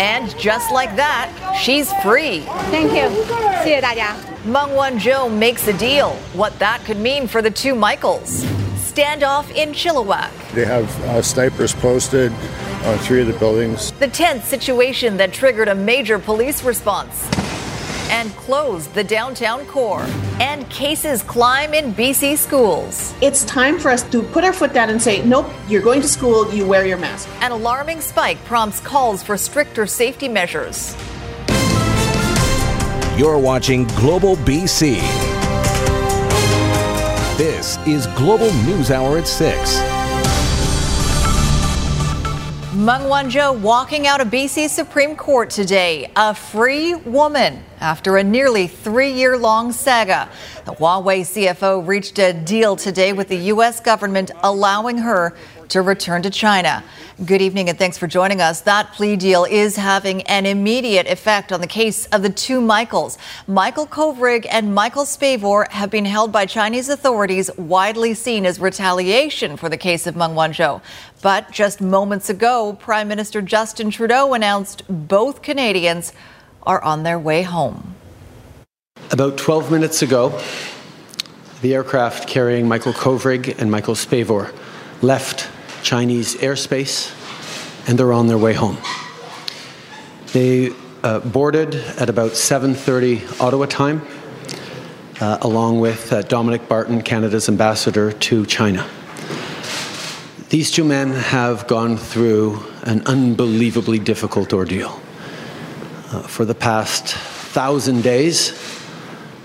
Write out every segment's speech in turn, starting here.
And just like that, she's free. Thank you. 谢谢大家. Meng Wanzhou makes a deal. What that could mean for the two Michaels. Standoff in Chilliwack. They have uh, snipers posted on three of the buildings. The tense situation that triggered a major police response and close the downtown core. And cases climb in BC schools. It's time for us to put our foot down and say, nope, you're going to school, you wear your mask. An alarming spike prompts calls for stricter safety measures. You're watching Global BC. This is Global News Hour at 6. Meng Wanzhou walking out of BC Supreme Court today, a free woman after a nearly three year long saga. The Huawei CFO reached a deal today with the U.S. government allowing her to return to China. Good evening and thanks for joining us. That plea deal is having an immediate effect on the case of the two Michaels. Michael Kovrig and Michael Spavor have been held by Chinese authorities, widely seen as retaliation for the case of Meng Wanzhou. But just moments ago, Prime Minister Justin Trudeau announced both Canadians are on their way home. About 12 minutes ago, the aircraft carrying Michael Kovrig and Michael Spavor left Chinese airspace and they're on their way home. They uh, boarded at about 7:30 Ottawa time, uh, along with uh, Dominic Barton, Canada's ambassador to China. These two men have gone through an unbelievably difficult ordeal. Uh, for the past thousand days,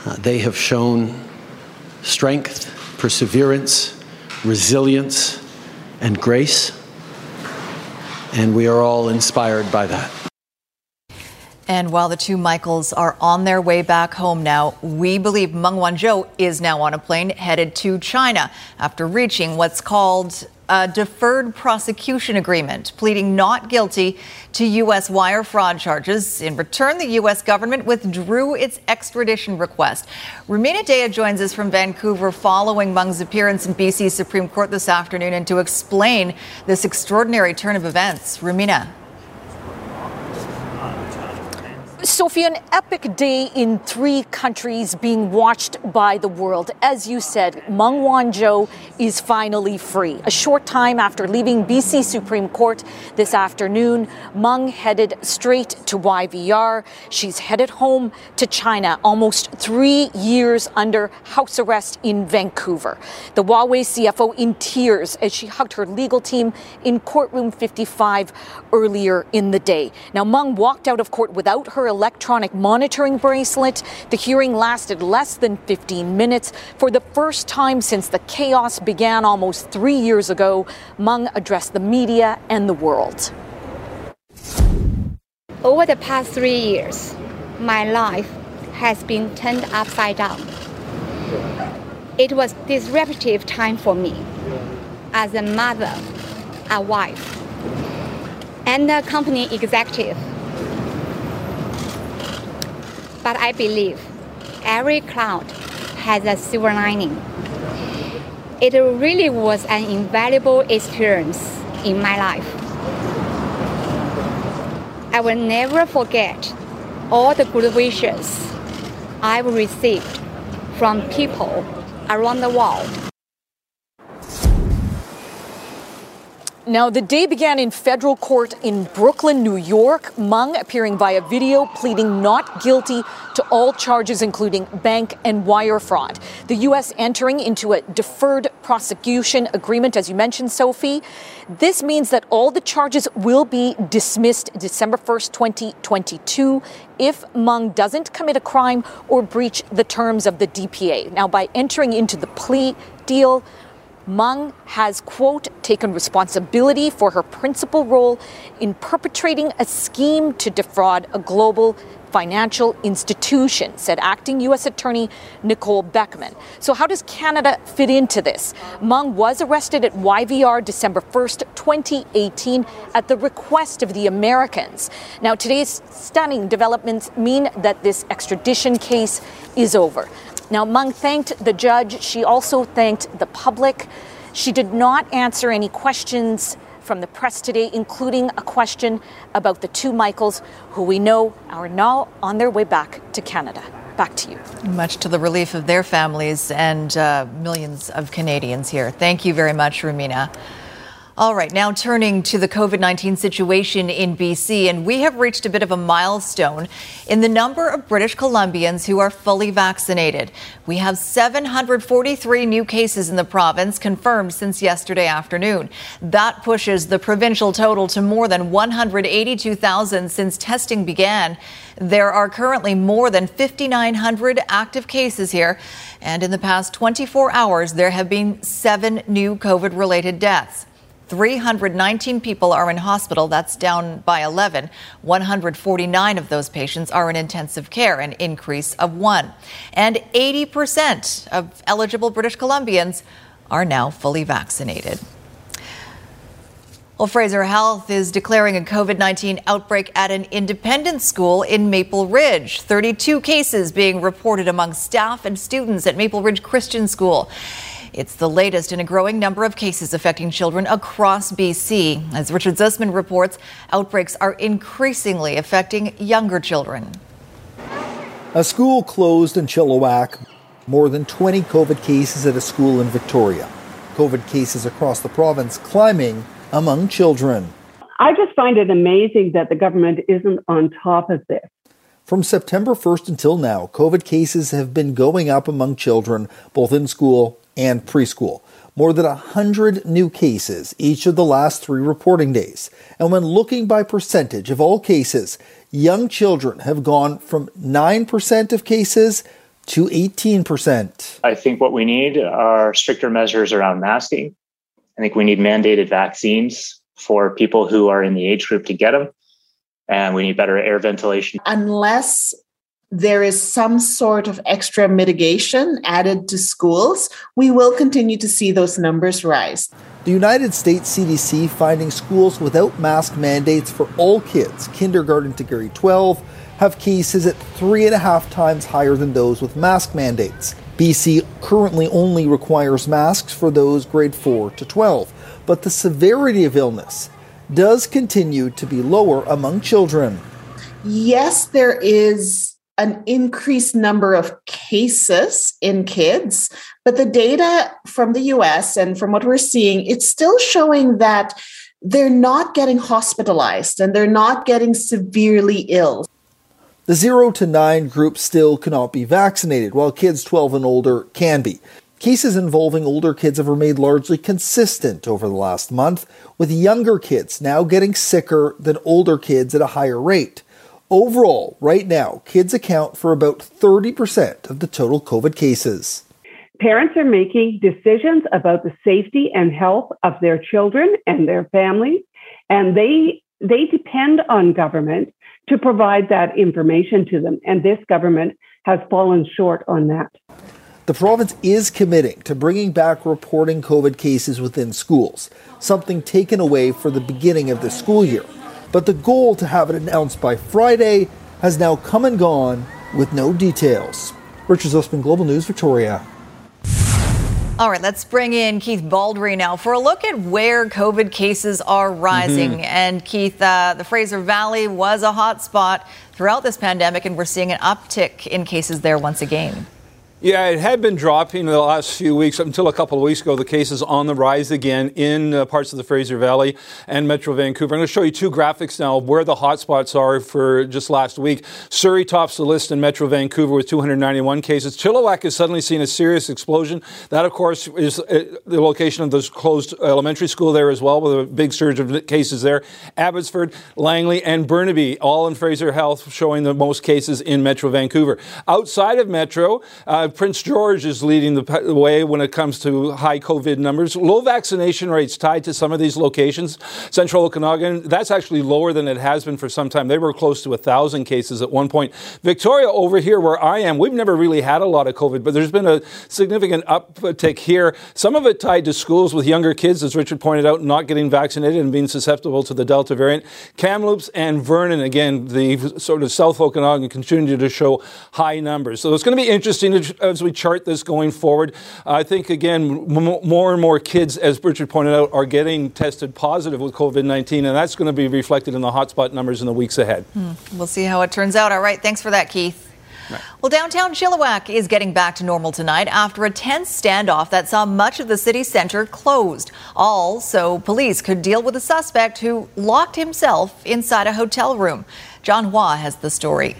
uh, they have shown strength, perseverance, resilience, and grace, and we are all inspired by that. And while the two Michaels are on their way back home now, we believe Meng Wanzhou is now on a plane headed to China after reaching what's called a deferred prosecution agreement, pleading not guilty to U.S. wire fraud charges. In return, the U.S. government withdrew its extradition request. Rumina Daya joins us from Vancouver following Meng's appearance in BC Supreme Court this afternoon and to explain this extraordinary turn of events. Rumina. Sophie, an epic day in three countries being watched by the world. As you said, Meng Wanzhou is finally free. A short time after leaving BC Supreme Court this afternoon, Meng headed straight to YVR. She's headed home to China, almost three years under house arrest in Vancouver. The Huawei CFO in tears as she hugged her legal team in courtroom 55 earlier in the day. Now, Meng walked out of court without her electronic monitoring bracelet. The hearing lasted less than 15 minutes. For the first time since the chaos began almost three years ago, Meng addressed the media and the world. Over the past three years, my life has been turned upside down. It was disruptive time for me as a mother, a wife, and a company executive. But I believe every cloud has a silver lining. It really was an invaluable experience in my life. I will never forget all the good wishes I've received from people around the world. Now, the day began in federal court in Brooklyn, New York. Meng appearing via video, pleading not guilty to all charges, including bank and wire fraud. The U.S. entering into a deferred prosecution agreement, as you mentioned, Sophie. This means that all the charges will be dismissed December 1st, 2022, if Meng doesn't commit a crime or breach the terms of the DPA. Now, by entering into the plea deal, Meng has, quote, taken responsibility for her principal role in perpetrating a scheme to defraud a global financial institution, said acting U.S. Attorney Nicole Boeckmann. So, how does Canada fit into this? Meng was arrested at YVR December 1st, 2018, at the request of the Americans. Now, today's stunning developments mean that this extradition case is over. Now, Meng thanked the judge. She also thanked the public. She did not answer any questions from the press today, including a question about the two Michaels who we know are now on their way back to Canada. Back to you. Much to the relief of their families and uh, millions of Canadians here. Thank you very much, Rumina. All right, now turning to the COVID 19 situation in BC, and we have reached a bit of a milestone in the number of British Columbians who are fully vaccinated. We have 743 new cases in the province confirmed since yesterday afternoon. That pushes the provincial total to more than 182,000 since testing began. There are currently more than 5,900 active cases here, and in the past 24 hours, there have been seven new COVID related deaths. 319 people are in hospital. That's down by 11. 149 of those patients are in intensive care, an increase of one. And 80% of eligible British Columbians are now fully vaccinated. Well, Fraser Health is declaring a COVID 19 outbreak at an independent school in Maple Ridge. 32 cases being reported among staff and students at Maple Ridge Christian School. It's the latest in a growing number of cases affecting children across BC. As Richard Zussman reports, outbreaks are increasingly affecting younger children. A school closed in Chilliwack. More than 20 COVID cases at a school in Victoria. COVID cases across the province climbing among children. I just find it amazing that the government isn't on top of this. From September 1st until now, COVID cases have been going up among children, both in school and preschool. More than 100 new cases each of the last three reporting days. And when looking by percentage of all cases, young children have gone from 9% of cases to 18%. I think what we need are stricter measures around masking. I think we need mandated vaccines for people who are in the age group to get them. And we need better air ventilation. Unless there is some sort of extra mitigation added to schools, we will continue to see those numbers rise. The United States CDC finding schools without mask mandates for all kids, kindergarten to grade 12, have cases at three and a half times higher than those with mask mandates. BC currently only requires masks for those grade 4 to 12, but the severity of illness does continue to be lower among children. Yes, there is an increased number of cases in kids, but the data from the US and from what we're seeing, it's still showing that they're not getting hospitalized and they're not getting severely ill. The 0 to 9 group still cannot be vaccinated, while kids 12 and older can be. Cases involving older kids have remained largely consistent over the last month, with younger kids now getting sicker than older kids at a higher rate. Overall, right now, kids account for about 30% of the total COVID cases. Parents are making decisions about the safety and health of their children and their families, and they they depend on government to provide that information to them. And this government has fallen short on that. The province is committing to bringing back reporting COVID cases within schools, something taken away for the beginning of the school year but the goal to have it announced by Friday has now come and gone with no details. Richard Zussman, Global News, Victoria. All right, let's bring in Keith Baldrey now for a look at where COVID cases are rising. Mm-hmm. And Keith, uh, the Fraser Valley was a hot spot throughout this pandemic, and we're seeing an uptick in cases there once again. Yeah, it had been dropping the last few weeks until a couple of weeks ago. The cases on the rise again in uh, parts of the Fraser Valley and Metro Vancouver. I'm going to show you two graphics now of where the hotspots are for just last week. Surrey tops the list in Metro Vancouver with 291 cases. Chilliwack has suddenly seen a serious explosion. That, of course, is uh, the location of the closed elementary school there as well, with a big surge of cases there. Abbotsford, Langley, and Burnaby, all in Fraser Health, showing the most cases in Metro Vancouver. Outside of Metro, uh, Prince George is leading the way when it comes to high COVID numbers. Low vaccination rates tied to some of these locations. Central Okanagan, that's actually lower than it has been for some time. They were close to 1,000 cases at one point. Victoria, over here where I am, we've never really had a lot of COVID, but there's been a significant uptick here. Some of it tied to schools with younger kids, as Richard pointed out, not getting vaccinated and being susceptible to the Delta variant. Kamloops and Vernon, again, the sort of South Okanagan continue to show high numbers. So it's going to be interesting to as we chart this going forward. I think, again, more and more kids, as Richard pointed out, are getting tested positive with COVID 19, and that's going to be reflected in the hotspot numbers in the weeks ahead. Hmm. We'll see how it turns out. All right. Thanks for that, Keith. Well, downtown Chilliwack is getting back to normal tonight after a tense standoff that saw much of the city center closed. All so police could deal with a suspect who locked himself inside a hotel room. John Hua has the story.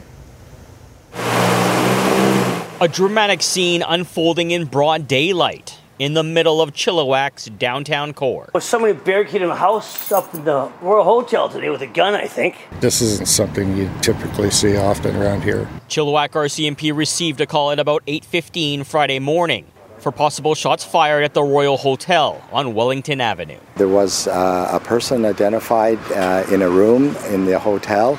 A dramatic scene unfolding in broad daylight in the middle of Chilliwack's downtown core. Well, somebody barricaded a house up in the Royal Hotel today with a gun, I think. This isn't something you typically see often around here. Chilliwack RCMP received a call at about 8:15 Friday morning for possible shots fired at the Royal Hotel on Wellington Avenue. There was uh, a person identified uh, in a room in the hotel.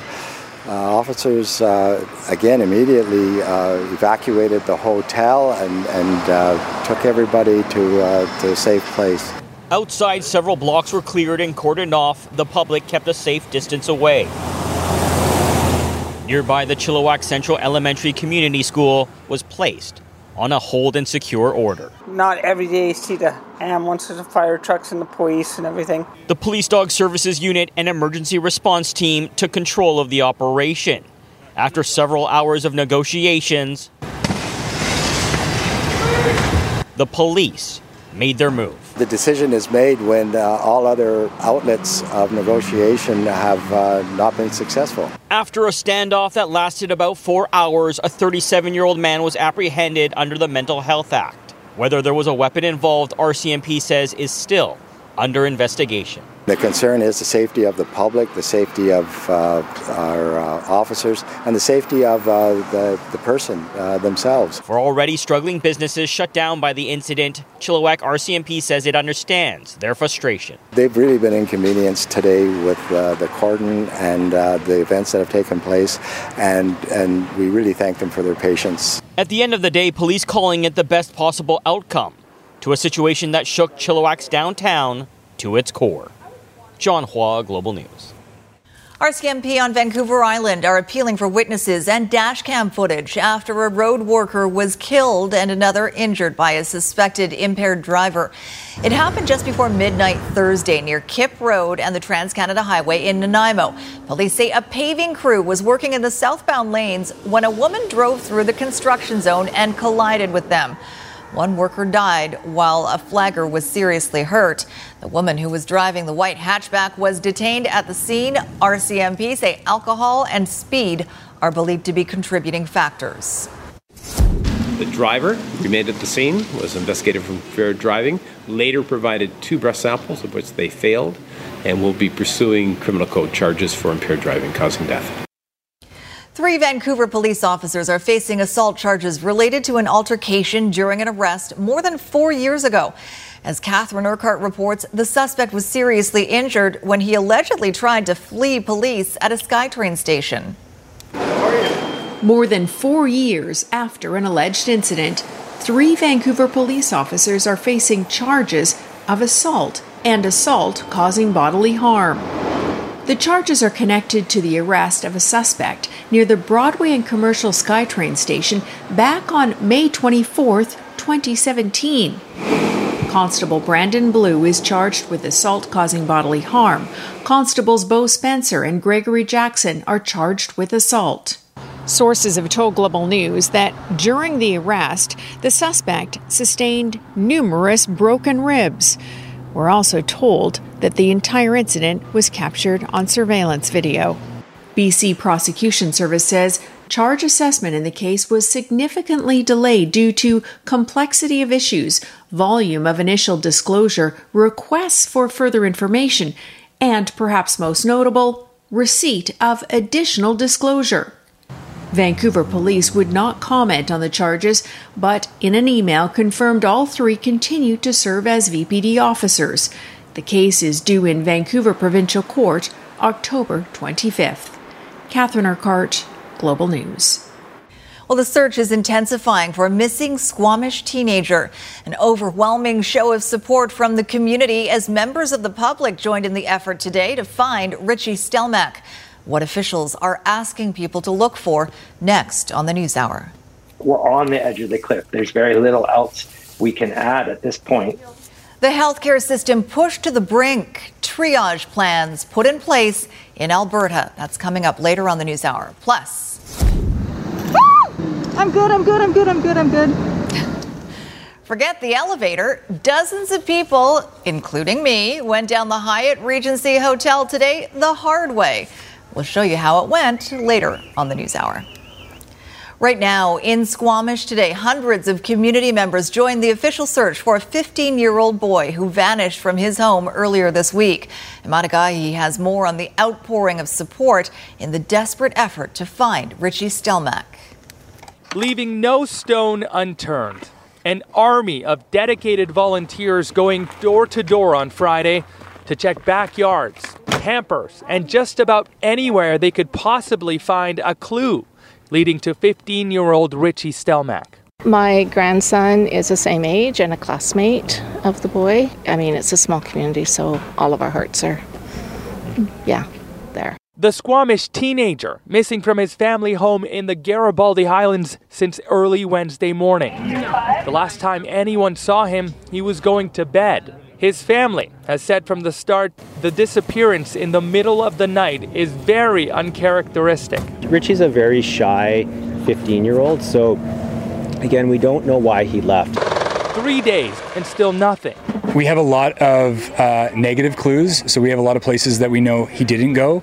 Uh, officers uh, again immediately uh, evacuated the hotel and, and uh, took everybody to, uh, to a safe place. Outside, several blocks were cleared and cordoned off. The public kept a safe distance away. Nearby, the Chilliwack Central Elementary Community School was placed on a hold and secure order. Not every day you see the ambulances, the fire trucks, and the police and everything. The Police Dog Services Unit and Emergency Response Team took control of the operation. After several hours of negotiations, the police made their move. The decision is made when uh, all other outlets of negotiation have uh, not been successful. After a standoff that lasted about four hours, a 37 year old man was apprehended under the Mental Health Act. Whether there was a weapon involved, RCMP says is still under investigation. The concern is the safety of the public, the safety of uh, our uh, officers, and the safety of uh, the, the person uh, themselves. For already struggling businesses shut down by the incident, Chilliwack RCMP says it understands their frustration. They've really been inconvenienced today with uh, the cordon and uh, the events that have taken place, and, and we really thank them for their patience. At the end of the day, police calling it the best possible outcome to a situation that shook Chilliwack's downtown to its core. John Hua, Global News. RCMP on Vancouver Island are appealing for witnesses and dashcam footage after a road worker was killed and another injured by a suspected impaired driver. It happened just before midnight Thursday near Kipp Road and the Trans Canada Highway in Nanaimo. Police say a paving crew was working in the southbound lanes when a woman drove through the construction zone and collided with them. One worker died while a flagger was seriously hurt. The woman who was driving the white hatchback was detained at the scene. RCMP say alcohol and speed are believed to be contributing factors. The driver remained at the scene, was investigated for impaired driving, later provided two breath samples, of which they failed, and will be pursuing criminal code charges for impaired driving causing death. Three Vancouver police officers are facing assault charges related to an altercation during an arrest more than four years ago. As Catherine Urquhart reports, the suspect was seriously injured when he allegedly tried to flee police at a SkyTrain station. More than four years after an alleged incident, three Vancouver police officers are facing charges of assault and assault causing bodily harm. The charges are connected to the arrest of a suspect near the Broadway and Commercial SkyTrain station back on May 24, 2017. Constable Brandon Blue is charged with assault causing bodily harm. Constables Bo Spencer and Gregory Jackson are charged with assault. Sources have told Global News that during the arrest, the suspect sustained numerous broken ribs. We're also told that the entire incident was captured on surveillance video. BC Prosecution Service says charge assessment in the case was significantly delayed due to complexity of issues, volume of initial disclosure, requests for further information, and perhaps most notable, receipt of additional disclosure. Vancouver police would not comment on the charges, but in an email confirmed all three continue to serve as VPD officers. The case is due in Vancouver Provincial Court October 25th. Catherine Urquhart, Global News. Well, the search is intensifying for a missing Squamish teenager. An overwhelming show of support from the community as members of the public joined in the effort today to find Richie Stelmach what officials are asking people to look for next on the News Hour. we're on the edge of the cliff. There's very little else we can add at this point. The healthcare system pushed to the brink. Triage plans put in place in Alberta. That's coming up later on the news hour. Plus, I'm good, I'm good, I'm good, I'm good, I'm good. Forget the elevator. Dozens of people, including me, went down the Hyatt Regency Hotel today the hard way. We'll show you how it went later on the news hour. Right now, in Squamish today, hundreds of community members joined the official search for a 15 year old boy who vanished from his home earlier this week. Agahi has more on the outpouring of support in the desperate effort to find Richie Stelmach. Leaving no stone unturned. An army of dedicated volunteers going door to door on Friday to check backyards, campers, and just about anywhere they could possibly find a clue leading to 15 year old Richie Stelmach. My grandson is the same age and a classmate of the boy. I mean, it's a small community, so all of our hearts are, yeah, there. The Squamish teenager missing from his family home in the Garibaldi Highlands since early Wednesday morning. The last time anyone saw him, he was going to bed. His family has said from the start the disappearance in the middle of the night is very uncharacteristic. Richie's a very shy 15 year old, so again, we don't know why he left. Three days and still nothing. We have a lot of uh, negative clues, so we have a lot of places that we know he didn't go,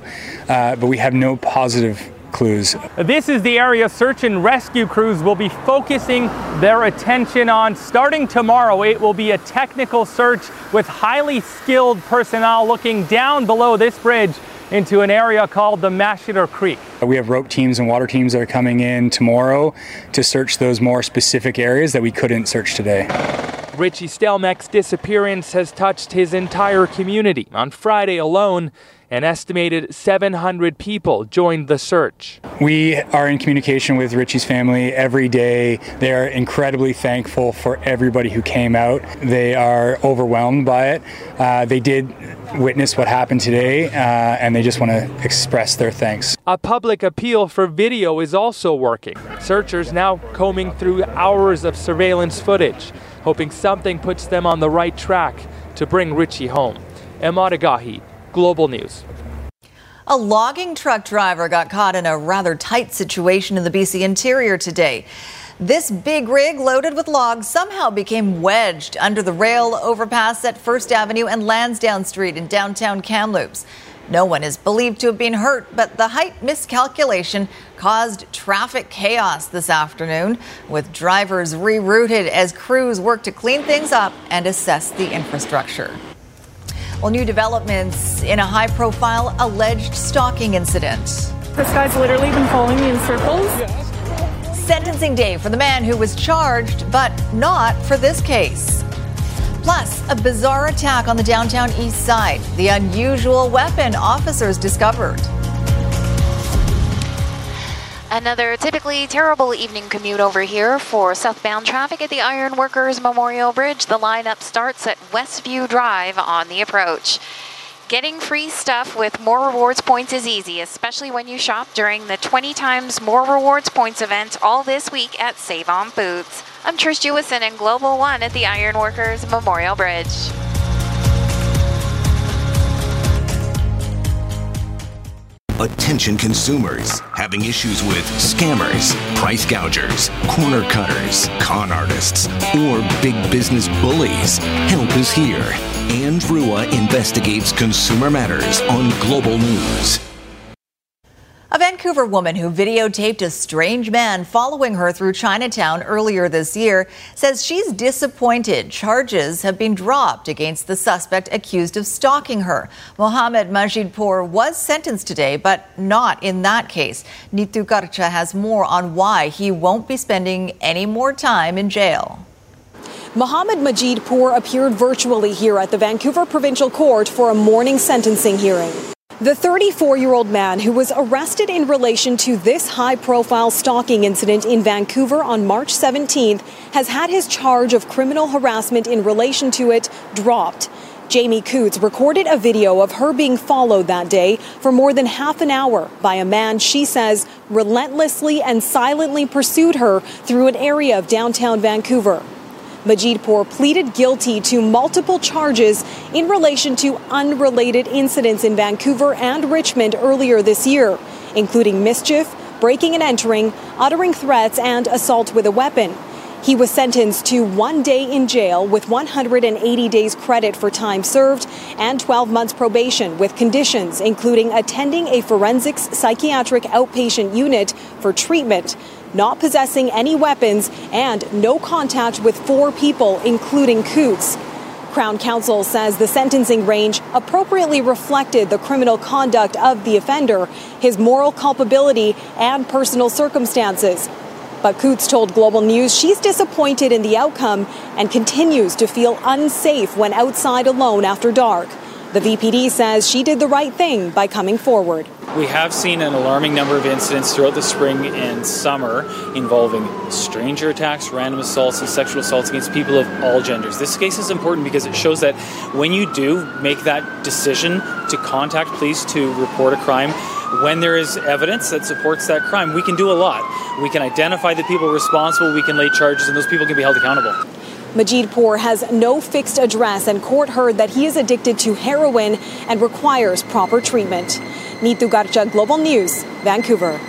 uh, but we have no positive clues. This is the area search and rescue crews will be focusing their attention on. Starting tomorrow, it will be a technical search with highly skilled personnel looking down below this bridge into an area called the Mashiter Creek. We have rope teams and water teams that are coming in tomorrow to search those more specific areas that we couldn't search today. Richie Stelmach's disappearance has touched his entire community. On Friday alone, an estimated 700 people joined the search. We are in communication with Richie's family every day. They are incredibly thankful for everybody who came out. They are overwhelmed by it. Uh, they did witness what happened today, uh, and they just want to express their thanks. A public appeal for video is also working. Searchers now combing through hours of surveillance footage, hoping something puts them on the right track to bring Richie home. Emad Agahi, Global News. A logging truck driver got caught in a rather tight situation in the BC interior today. This big rig loaded with logs somehow became wedged under the rail overpass at First Avenue and Lansdowne Street in downtown Kamloops. No one is believed to have been hurt, but the height miscalculation caused traffic chaos this afternoon, with drivers rerouted as crews work to clean things up and assess the infrastructure. Well, new developments in a high profile alleged stalking incident. This guy's literally been following me in circles. Sentencing day for the man who was charged, but not for this case. Plus, a bizarre attack on the downtown east side. The unusual weapon officers discovered. Another typically terrible evening commute over here for southbound traffic at the Iron Workers Memorial Bridge. The lineup starts at Westview Drive on the approach. Getting free stuff with more rewards points is easy, especially when you shop during the 20 times more rewards points event all this week at Save On Foods. I'm Trish Jewison in Global One at the Iron Workers Memorial Bridge. Attention consumers having issues with scammers, price gougers, corner cutters, con artists, or big business bullies. Help is here. Anne Drewa investigates consumer matters on Global News. A Vancouver woman who videotaped a strange man following her through Chinatown earlier this year says she's disappointed charges have been dropped against the suspect accused of stalking her. Mohammed Majidpour was sentenced today, but not in that case. Neetu Garcha has more on why he won't be spending any more time in jail. Mohammed Majidpour appeared virtually here at the Vancouver Provincial Court for a morning sentencing hearing. The 34 year old man who was arrested in relation to this high profile stalking incident in Vancouver on March 17th has had his charge of criminal harassment in relation to it dropped. Jamie Coots recorded a video of her being followed that day for more than half an hour by a man she says relentlessly and silently pursued her through an area of downtown Vancouver. Majidpour pleaded guilty to multiple charges in relation to unrelated incidents in Vancouver and Richmond earlier this year, including mischief, breaking and entering, uttering threats, and assault with a weapon. He was sentenced to one day in jail with 180 days credit for time served and 12 months probation with conditions including attending a forensics psychiatric outpatient unit for treatment, not possessing any weapons, and no contact with four people, including Coots. Crown Counsel says the sentencing range appropriately reflected the criminal conduct of the offender, his moral culpability, and personal circumstances. But Coots told Global News she's disappointed in the outcome and continues to feel unsafe when outside alone after dark. The VPD says she did the right thing by coming forward. We have seen an alarming number of incidents throughout the spring and summer involving stranger attacks, random assaults, and sexual assaults against people of all genders. This case is important because it shows that when you do make that decision to contact police to report a crime, when there is evidence that supports that crime, we can do a lot. We can identify the people responsible, we can lay charges, and those people can be held accountable. Majidpour has no fixed address, and court heard that he is addicted to heroin and requires proper treatment. Neetu Garcha, Global News, Vancouver.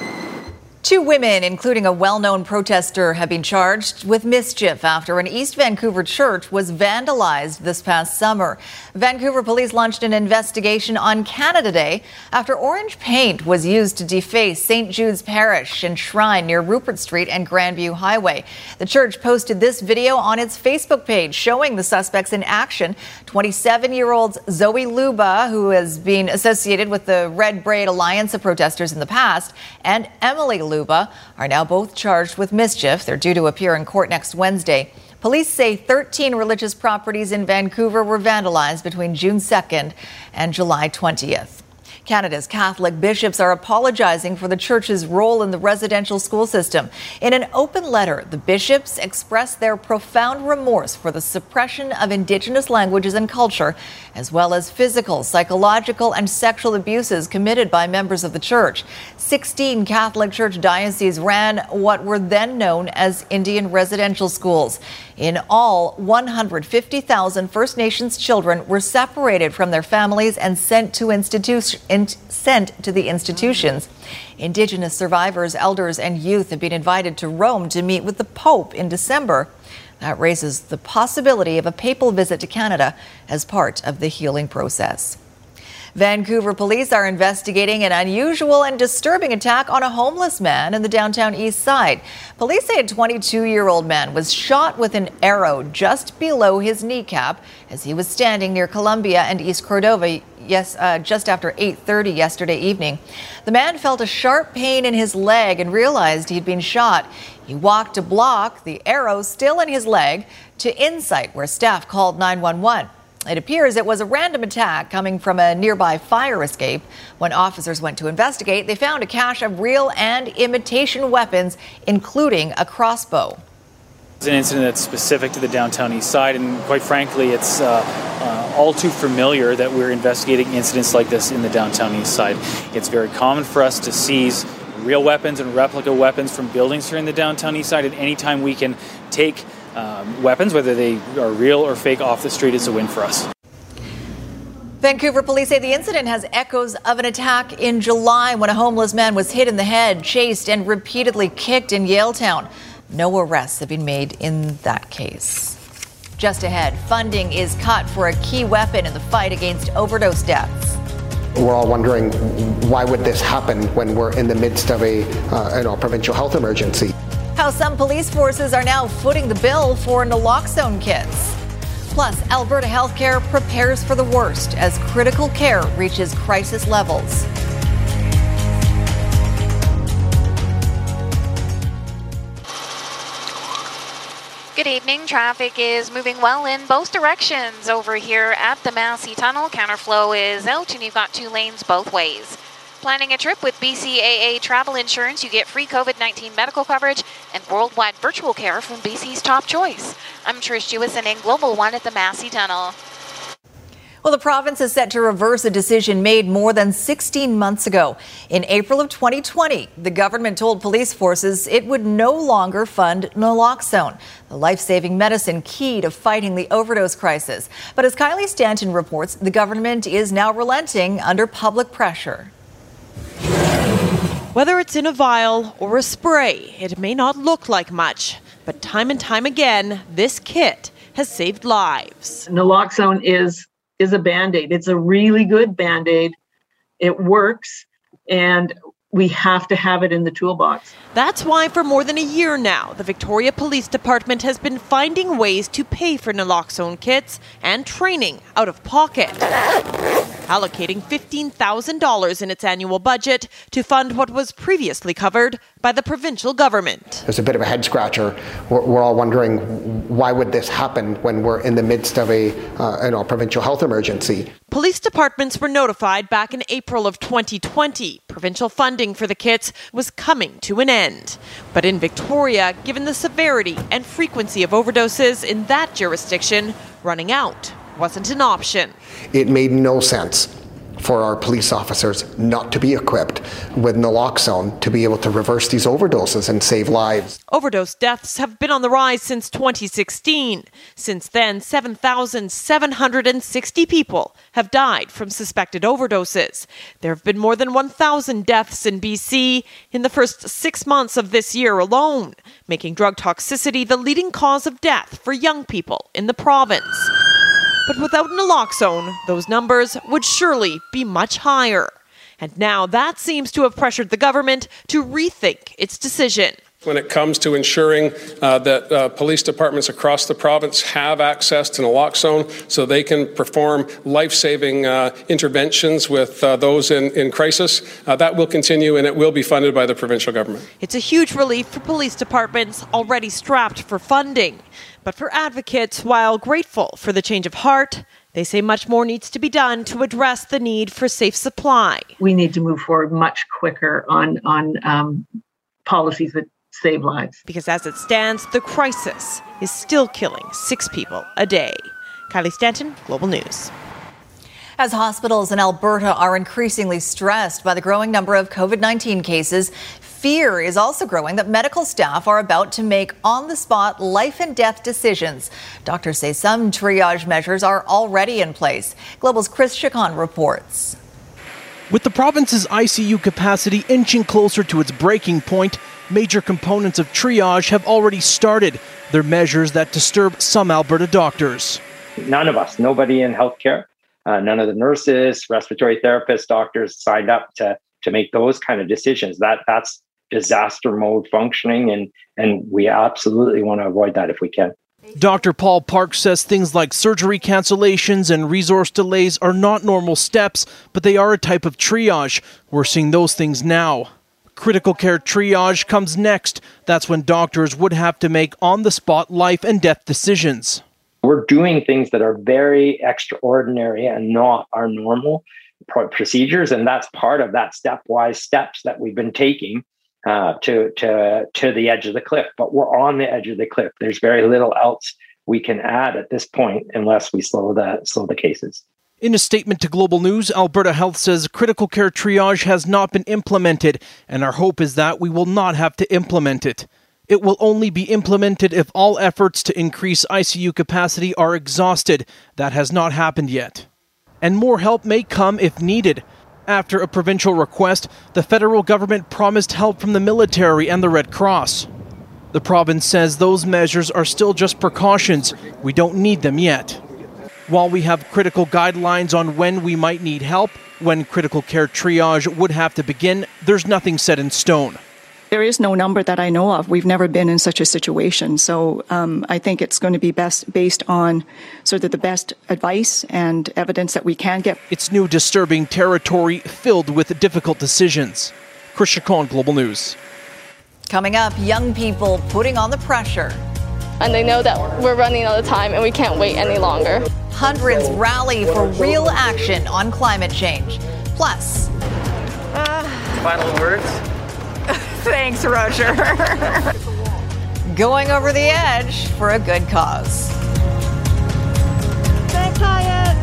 Two women, including a well known protester, have been charged with mischief after an East Vancouver church was vandalized this past summer. Vancouver police launched an investigation on Canada Day after orange paint was used to deface St. Jude's Parish and Shrine near Rupert Street and Grandview Highway. The church posted this video on its Facebook page showing the suspects in action. 27 year old Zoe Luba, who has been associated with the Red Braid Alliance of protesters in the past, and Emily Luba are now both charged with mischief. They're due to appear in court next Wednesday. Police say 13 religious properties in Vancouver were vandalized between June 2nd and July 20th. Canada's Catholic bishops are apologizing for the church's role in the residential school system. In an open letter, the bishops expressed their profound remorse for the suppression of Indigenous languages and culture, as well as physical, psychological, and sexual abuses committed by members of the church. 16 Catholic Church dioceses ran what were then known as Indian residential schools. In all, 150,000 First Nations children were separated from their families and sent to institutions in, sent to the institutions. Indigenous survivors, elders, and youth have been invited to Rome to meet with the Pope in December. That raises the possibility of a papal visit to Canada as part of the healing process. Vancouver police are investigating an unusual and disturbing attack on a homeless man in the downtown east side. Police say a 22 year old man was shot with an arrow just below his kneecap as he was standing near Columbia and East Cordova yes, uh, just after 8:30 yesterday evening. The man felt a sharp pain in his leg and realized he'd been shot. He walked a block, the arrow still in his leg, to Insite, where staff called 911. It appears it was a random attack coming from a nearby fire escape. When officers went to investigate, they found a cache of real and imitation weapons, including a crossbow. It's an incident that's specific to the downtown east side, and quite frankly, it's uh, uh, all too familiar that we're investigating incidents like this in the downtown east side. It's very common for us to seize real weapons and replica weapons from buildings here in the downtown east side, and anytime we can take um, weapons, whether they are real or fake, off the street, is a win for us. Vancouver police say the incident has echoes of an attack in July when a homeless man was hit in the head, chased, and repeatedly kicked in Yaletown. No arrests have been made in that case. Just ahead, funding is cut for a key weapon in the fight against overdose deaths. We're all wondering why would this happen when we're in the midst of a uh, you know, provincial health emergency. How some police forces are now footing the bill for naloxone kits. Plus, Alberta Healthcare prepares for the worst as critical care reaches crisis levels. Good evening. Traffic is moving well in both directions over here at the Massey Tunnel. Counterflow is out, and you've got two lanes both ways. Planning a trip with BCAA Travel Insurance, you get free COVID 19 medical coverage and worldwide virtual care from BC's top choice. I'm Trish Jewison in Global One at the Massey Tunnel. Well, the province is set to reverse a decision made more than 16 months ago. In April of 2020, the government told police forces it would no longer fund naloxone, the life saving medicine key to fighting the overdose crisis. But as Kylie Stanton reports, the government is now relenting under public pressure. Whether it's in a vial or a spray, it may not look like much, but time and time again, this kit has saved lives. Naloxone is is a band-aid. It's a really good band-aid. It works and we have to have it in the toolbox. That's why, for more than a year now, the Victoria Police Department has been finding ways to pay for naloxone kits and training out of pocket. Allocating $15,000 in its annual budget to fund what was previously covered by the provincial government. It's a bit of a head scratcher. We're, we're, all wondering why would this happen when we're in the midst of a uh, you know, provincial health emergency. Police departments were notified back in April of 2020. Provincial funding for the kits was coming to an end. But in Victoria, given the severity and frequency of overdoses in that jurisdiction, running out wasn't an option. It made no sense for our police officers not to be equipped with naloxone to be able to reverse these overdoses and save lives. Overdose deaths have been on the rise since 2016. Since then, 7,760 people have died from suspected overdoses. There have been more than 1,000 deaths in BC in the first six months of this year alone, making drug toxicity the leading cause of death for young people in the province. But without naloxone, those numbers would surely be much higher. And now that seems to have pressured the government to rethink its decision when it comes to ensuring uh, that uh, police departments across the province have access to naloxone so they can perform life saving uh, interventions with uh, those in, in crisis. Uh, that will continue and it will be funded by the provincial government. It's a huge relief for police departments already strapped for funding. But for advocates, while grateful for the change of heart, they say much more needs to be done to address the need for safe supply. We need to move forward much quicker on on um, policies that save lives. Because as it stands, the crisis is still killing six people a day. Kylie Stanton, Global News. As hospitals in Alberta are increasingly stressed by the growing number of COVID 19 cases, fear is also growing that medical staff are about to make on the spot life and death decisions. Doctors say some triage measures are already in place. Global's Chris Chacon reports. With the province's ICU capacity inching closer to its breaking point, major components of triage have already started. They're measures that disturb some Alberta doctors. None of us, nobody in healthcare, uh, none of the nurses, respiratory therapists, doctors signed up to to make those kind of decisions. That that's disaster mode functioning, and and we absolutely want to avoid that if we can. Dr. Paul Parks says things like surgery cancellations and resource delays are not normal steps, but they are a type of triage. We're seeing those things now. Critical care triage comes next. That's when doctors would have to make on the spot life and death decisions. We're doing things that are very extraordinary and not our normal procedures, and that's part of that stepwise steps that we've been taking uh, to to to the edge of the cliff. But we're on the edge of the cliff. There's very little else we can add at this point unless we slow the slow the cases. In a statement to Global News, Alberta Health says critical care triage has not been implemented, and our hope is that we will not have to implement it. It will only be implemented if all efforts to increase ICU capacity are exhausted. That has not happened yet. And more help may come if needed. After a provincial request, the federal government promised help from the military and the Red Cross. The province says those measures are still just precautions. We don't need them yet. While we have critical guidelines on when we might need help, when critical care triage would have to begin, there's nothing set in stone. There is no number that I know of. We've never been in such a situation. So um, I think it's going to be best based on sort of the best advice and evidence that we can get. It's new disturbing territory filled with difficult decisions. Chris Chacon, Global News. Coming up, young people putting on the pressure. And they know that we're running out of time and we can't wait any longer. Hundreds rally for real action on climate change. Plus, uh, final words. Thanks, Roger. Going over the edge for a good cause. Thanks, Hyatt.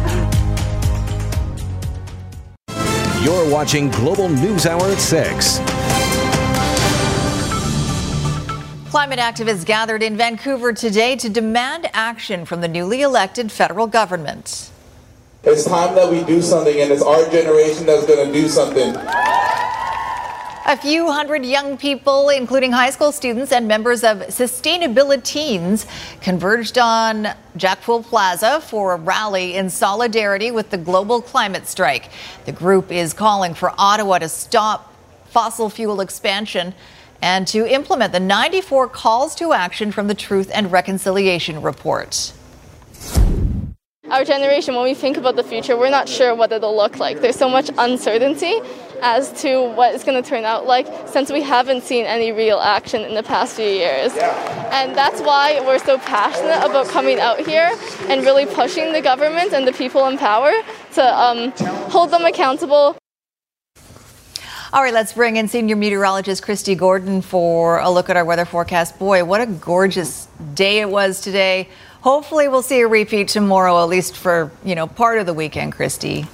You're watching Global News Hour at 6. Climate activists gathered in Vancouver today to demand action from the newly elected federal government. It's time that we do something, and it's our generation that's going to do something. A few hundred young people, including high school students and members of Sustainabiliteens, converged on Jack Poole Plaza for a rally in solidarity with the global climate strike. The group is calling for Ottawa to stop fossil fuel expansion and to implement the 94 calls to action from the Truth and Reconciliation Report. Our generation, when we think about the future, we're not sure what it'll look like. There's so much uncertainty as to what it's going to turn out like since we haven't seen any real action in the past few years. And that's why we're so passionate about coming out here and really pushing the government and the people in power to um, hold them accountable. All right, let's bring in senior meteorologist Kristi Gordon for a look at our weather forecast. Boy, what a gorgeous day it was today. Hopefully, we'll see a repeat tomorrow, at least for you know part of the weekend, Kristi.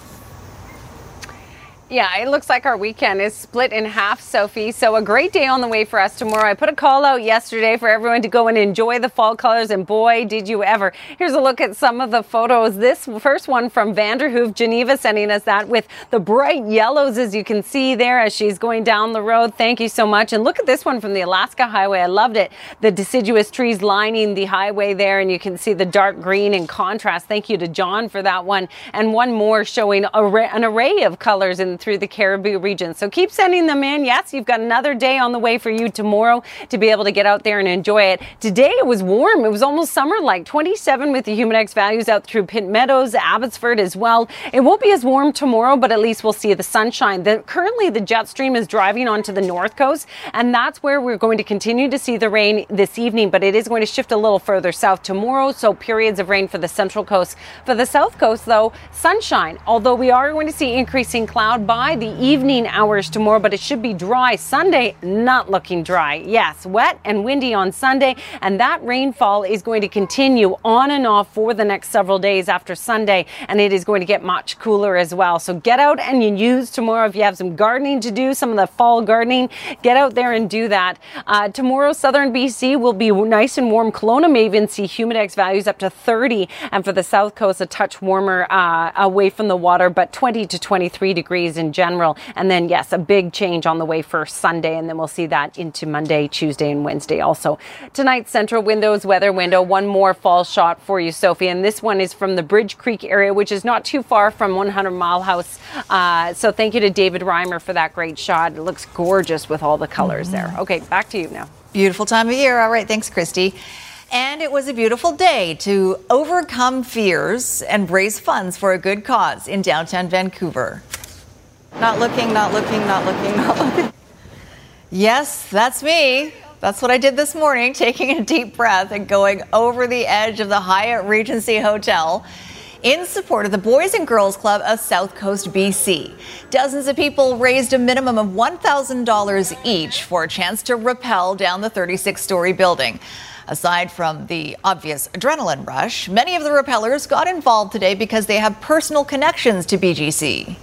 Yeah, it looks like our weekend is split in half, Sophie. So a great day on the way for us tomorrow. I put a call out yesterday for everyone to go and enjoy the fall colors, and boy, did you ever. Here's a look at some of the photos. This first one from Vanderhoof, Geneva, sending us that with the bright yellows, as you can see there as she's going down the road. Thank you so much. And look at this one from the Alaska Highway. I loved it. The deciduous trees lining the highway there, and you can see the dark green in contrast. Thank you to John for that one. And one more showing an array of colors in through the Cariboo region. So keep sending them in. Yes, you've got another day on the way for you tomorrow to be able to get out there and enjoy it. Today it was warm. It was almost summer like 27 with the Humidex values out through Pitt Meadows, Abbotsford as well. It won't be as warm tomorrow, but at least we'll see the sunshine. The, currently the jet stream is driving onto the north coast, and that's where we're going to continue to see the rain this evening, but it is going to shift a little further south tomorrow. So periods of rain for the central coast. For the south coast, though, sunshine. Although we are going to see increasing cloud by the evening hours tomorrow, but it should be dry. Sunday, not looking dry. Yes, wet and windy on Sunday, and that rainfall is going to continue on and off for the next several days after Sunday, and it is going to get much cooler as well. So get out and you use tomorrow if you have some gardening to do, some of the fall gardening, get out there and do that. Uh, tomorrow, southern BC will be nice and warm. Kelowna may even see humidex values up to 30, and for the south coast, a touch warmer uh, away from the water, but 20 to 23 degrees in general. And then, yes, a big change on the way for Sunday. And then we'll see that into Monday, Tuesday, and Wednesday also. Tonight's Centra Windows weather window. One more fall shot for you, Sophie. And this one is from the Bridge Creek area, which is not too far from 100 Mile House. Uh, so thank you to David Reimer for that great shot. It looks gorgeous with all the colors mm-hmm. there. Okay, back to you now. Beautiful time of year. All right, thanks, Kristi. And it was a beautiful day to overcome fears and raise funds for a good cause in downtown Vancouver. Not looking, not looking, not looking, not looking. Yes, that's me. That's what I did this morning, taking a deep breath and going over the edge of the Hyatt Regency Hotel in support of the Boys and Girls Club of South Coast, BC. Dozens of people raised a minimum of $1,000 each for a chance to rappel down the 36 story building. Aside from the obvious adrenaline rush, many of the rappellers got involved today because they have personal connections to BGC.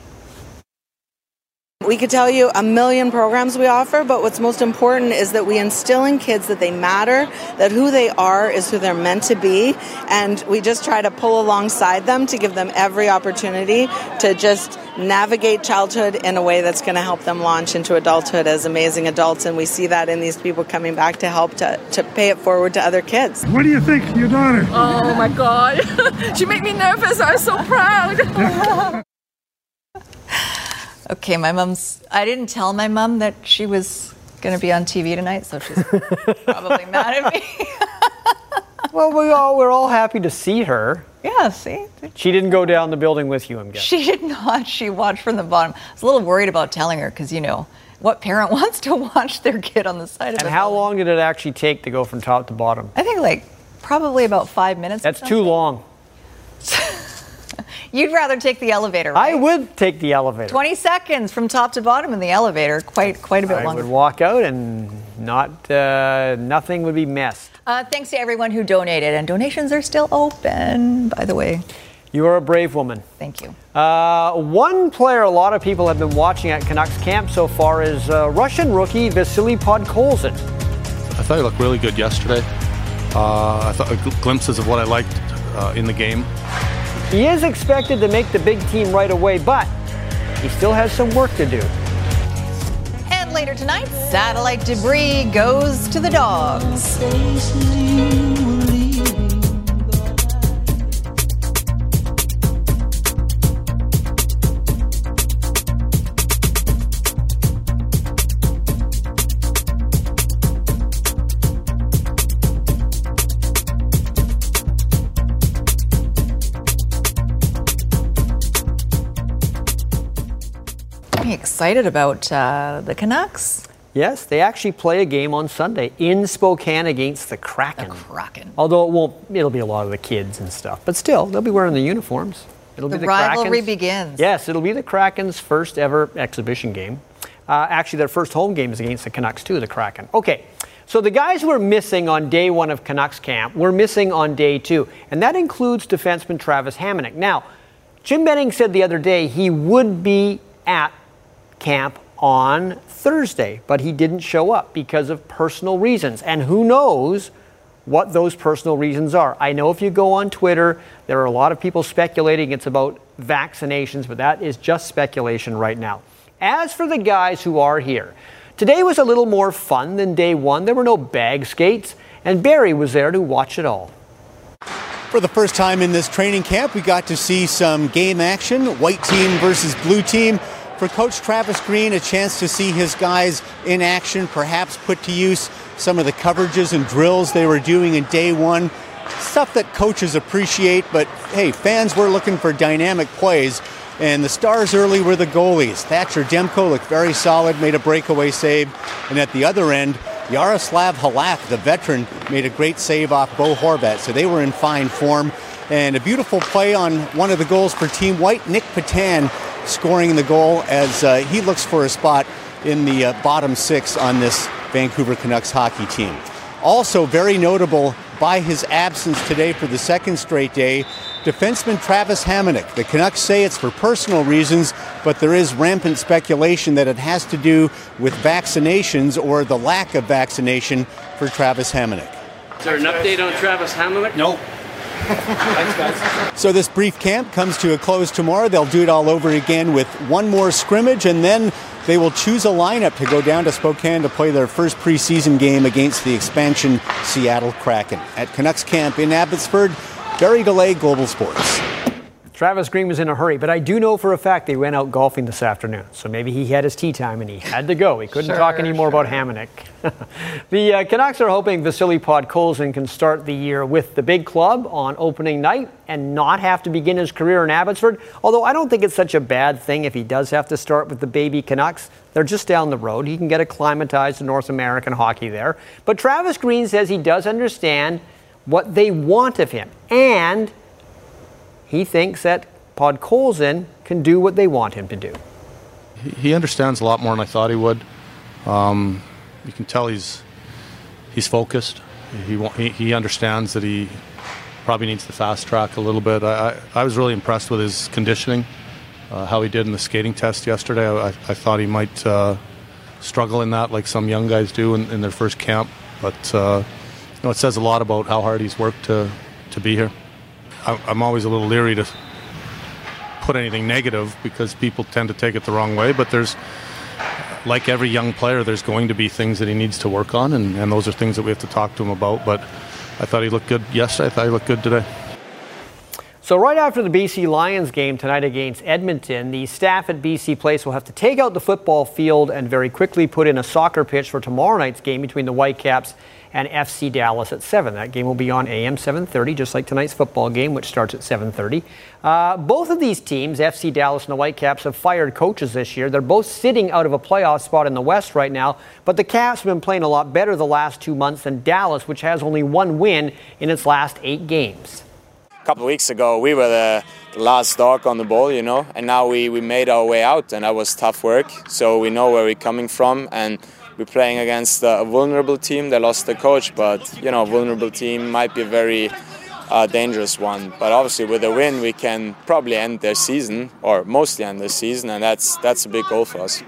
We could tell you a million programs we offer, but what's most important is that we instill in kids that they matter, that who they are is who they're meant to be, and we just try to pull alongside them to give them every opportunity to just navigate childhood in a way that's going to help them launch into adulthood as amazing adults. And we see that in these people coming back to help to, to pay it forward to other kids. What do you think your daughter? Oh my God. she made me nervous. I'm so proud. Okay, my mom's. I didn't tell my mom that she was going to be on TV tonight, so she's probably mad at me. well, we all we're all happy to see her. Yeah, see. She didn't go down the building with you, I'm guessing. She did not. She watched from the bottom. I was a little worried about telling her because you know what parent wants to watch their kid on the side of. The And how building? long did it actually take to go from top to bottom? I think like probably about five minutes. That's too long. You'd rather take the elevator. Right? I would take the elevator. 20 seconds from top to bottom in the elevator, quite quite a bit I longer. I would walk out and not uh, nothing would be missed. Uh, thanks to everyone who donated, and donations are still open, by the way. You are a brave woman. Thank you. Uh, one player a lot of people have been watching at Canucks camp so far is uh, Russian rookie Vasily Podkolzin. I thought he looked really good yesterday. Uh, I thought uh, glimpses of what I liked uh, in the game. He is expected to make the big team right away, but he still has some work to do. And later tonight, satellite debris goes to the dogs. Excited about uh, the Canucks. Yes, they actually play a game on Sunday in Spokane against the Kraken. The Kraken. Although it won't, it'll be a lot of the kids and stuff, but still, they'll be wearing the uniforms. It'll the be the rivalry Kraken's, begins. Yes, it'll be the Kraken's first ever exhibition game. Uh, actually, their first home game is against the Canucks too. The Kraken. Okay, so the guys who are missing on day one of Canucks camp were missing on day two, and that includes defenseman Travis Hamonic. Now, Jim Benning said the other day he would be at camp on Thursday, but he didn't show up because of personal reasons. And who knows what those personal reasons are? I know if you go on Twitter, there are a lot of people speculating it's about vaccinations, but that is just speculation right now. As for the guys who are here, today was a little more fun than day one. There were no bag skates, and Barry was there to watch it all. For the first time in this training camp, we got to see some game action white team versus blue team for Coach Travis Green, a chance to see his guys in action, perhaps put to use some of the coverages and drills they were doing in day one. Stuff that coaches appreciate, but hey, fans were looking for dynamic plays. And the stars early were the goalies. Thatcher Demko looked very solid, made a breakaway save. And at the other end, Yaroslav Halak, the veteran, made a great save off Bo Horvat. So they were in fine form. And a beautiful play on one of the goals for Team White. Nic Petan scoring the goal as uh, he looks for a spot in the uh, bottom six on this Vancouver Canucks hockey team. Also, very notable by his absence today for the second straight day, defenseman Travis Hamonic. The Canucks say it's for personal reasons, but there is rampant speculation that it has to do with vaccinations or the lack of vaccination for Travis Hamonic. Is there an update on Travis Hamonic? Nope. So this brief camp comes to a close tomorrow. They'll do it all over again with one more scrimmage, and then they will choose a lineup to go down to Spokane to play their first preseason game against the expansion Seattle Kraken. At Canucks camp in Abbotsford, Barry DeLay, Global Sports. Travis Green was in a hurry, but I do know for a fact they went out golfing this afternoon. So maybe he had his tee time and he had to go. He couldn't Sure, talk anymore about Hamonic. the uh, Canucks are hoping Vasily Podkolzin can start the year with the big club on opening night and not have to begin his career in Abbotsford. Although I don't think it's such a bad thing if he does have to start with the baby Canucks. They're just down the road. He can get acclimatized to North American hockey there. But Travis Green says he does understand what they want of him. And he thinks that Podkolzin can do what they want him to do. He, understands a lot more than I thought he would. Um, you can tell he's he's focused. He, he he understands that he probably needs to fast track a little bit. I I, I was really impressed with his conditioning, uh, how he did in the skating test yesterday. I, I, I thought he might uh, struggle in that, like some young guys do in, in their first camp. But uh, you know, it says a lot about how hard he's worked to to be here. I'm always a little leery to put anything negative because people tend to take it the wrong way. But there's, like every young player, there's going to be things that he needs to work on, and, and those are things that we have to talk to him about. But I thought he looked good yesterday. I thought he looked good today. So, right after the BC Lions game tonight against Edmonton, the staff at BC Place will have to take out the football field and very quickly put in a soccer pitch for tomorrow night's game between the Whitecaps and FC Dallas at 7. That game will be on AM 7:30, just like tonight's football game, which starts at 7:30. Uh, both of these teams, FC Dallas and the Whitecaps, have fired coaches this year. They're both sitting out of a playoff spot in the West right now, but the Caps have been playing a lot better the last two months than Dallas, which has only one win in its last eight games. A couple of weeks ago, we were the, last dog on the ball, you know, and now we, we made our way out, and that was tough work. So we know where we're coming from, and we're playing against a vulnerable team. They lost the coach, but you know, a vulnerable team might be a very a dangerous one. But obviously, with a win, we can probably end their season, or mostly end their season, and that's that's a big goal for us.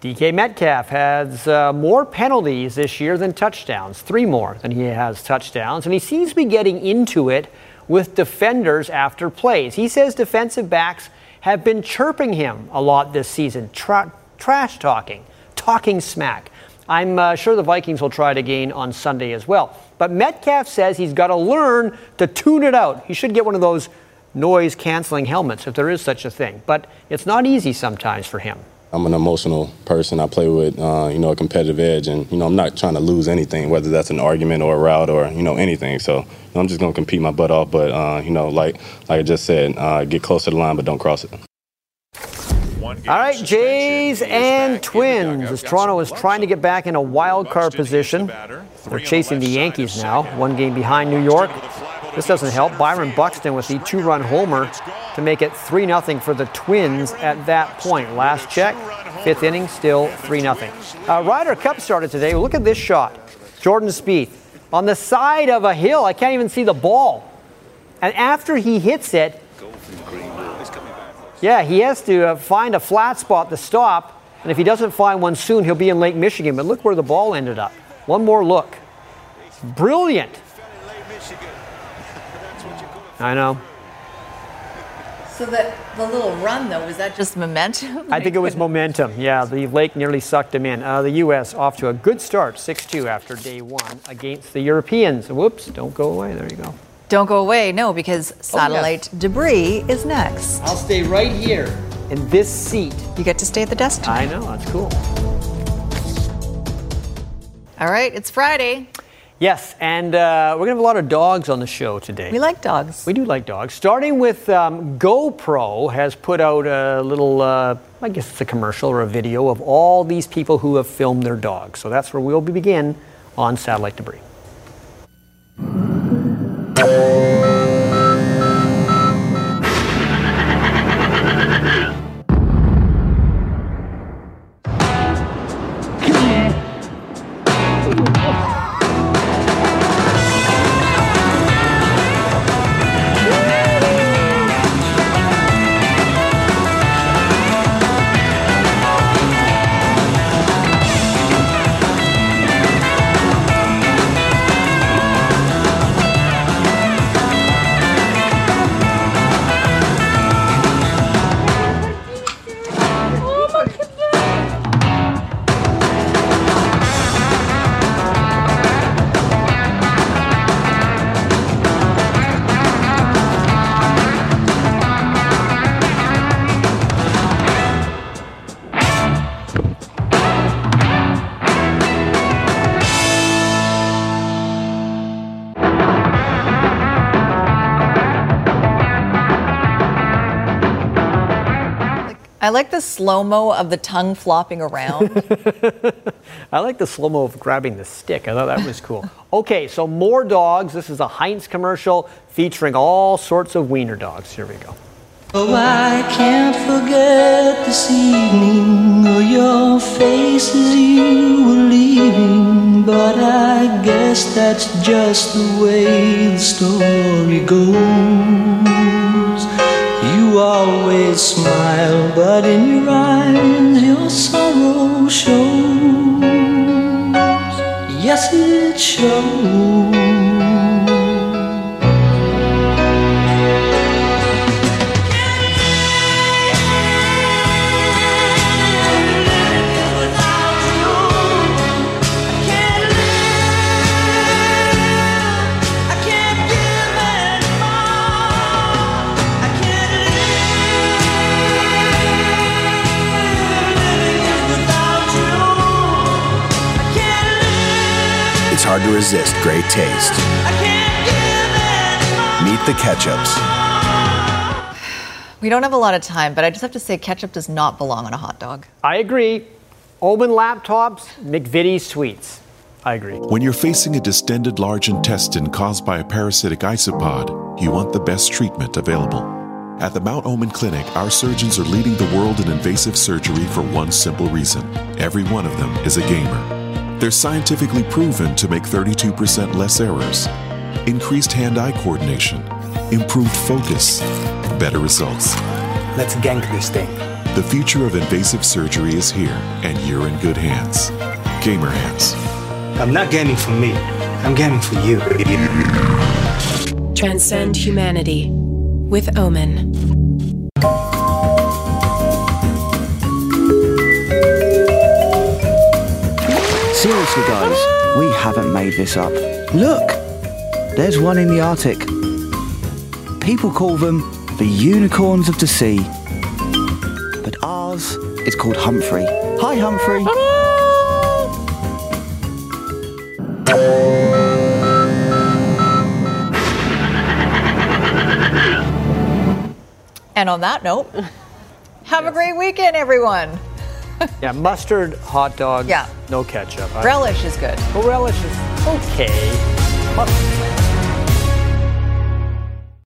DK Metcalf has uh, more penalties this year than touchdowns, three more than he has touchdowns, and he seems to be getting into it with defenders after plays. He says defensive backs have been chirping him a lot this season, tra- trash talking, talking smack. I'm uh, sure the Vikings will try it again on Sunday as well. But Metcalf says he's got to learn to tune it out. He should get one of those noise canceling helmets if there is such a thing. But it's not easy sometimes for him. I'm an emotional person. I play with, uh, you know, a competitive edge, and you know, I'm not trying to lose anything, whether that's an argument or a route or you know anything. So you know, I'm just gonna compete my butt off. But uh, you know, like like I just said, uh, get close to the line, but don't cross it. All right, Jays and Twins. As Toronto is trying to get back in a wild card position, they're chasing the Yankees now, one game behind New York. This doesn't help. Byron Buxton with the two-run homer to make it 3-0 for the Twins at that point. Last check, fifth inning, still 3-0. Uh, Ryder Cup started today. Look at this shot. Jordan Spieth on the side of a hill. I can't even see the ball. And after he hits it, yeah, he has to uh, find a flat spot to stop. And if he doesn't find one soon, he'll be in Lake Michigan. But look where the ball ended up. One more look. Brilliant. I know. So that the little run though was that just momentum? I think it was momentum. Yeah, the lake nearly sucked him in. Uh, the U.S. off to a good start, 6-2 after day one against the Europeans. Whoops! Don't go away. There you go. Don't go away, no, because satellite debris is next. I'll stay right here in this seat. You get to stay at the desk tonight. I know. That's cool. All right, it's Friday. Yes, and uh, we're going to have a lot of dogs on the show today. We like dogs. We do like dogs. Starting with um, GoPro has put out a little, uh, I guess it's a commercial or a video of all these people who have filmed their dogs. So that's where we'll begin on Satellite Debris. I like the slow mo of the tongue flopping around. I like the slow mo of grabbing the stick. I thought that was cool. okay, so more dogs. This is a Heinz commercial featuring all sorts of wiener dogs. Here we go. Oh, I can't forget this evening or your face as you were leaving. But I guess that's just the way the story goes. You always smile, but in your eyes your sorrow shows. Yes, it shows. Hard to resist great taste. Meet the ketchups. we don't have a lot of time, but I just have to say ketchup does not belong on a hot dog. I agree. Omen laptops, McVitie sweets. I agree. When you're facing a distended large intestine caused by a parasitic isopod, you want the best treatment available. At the Mount Omen Clinic, our surgeons are leading the world in invasive surgery for one simple reason every one of them is a gamer. They're scientifically proven to make 32% less errors, increased hand eye coordination, improved focus, better results. Let's gank this thing. The future of invasive surgery is here, and you're in good hands. Gamer Hands. I'm not gaming for me. I'm gaming for you. Transcend humanity with Omen. Seriously, guys, we haven't made this up. Look, there's one in the Arctic. People call them the unicorns of the sea. But ours is called Humphrey. Hi, Humphrey. And on that note, have a great weekend, everyone. Yeah, mustard, hot dog, Yeah. no ketchup. Relish is good. Well, relish is okay. But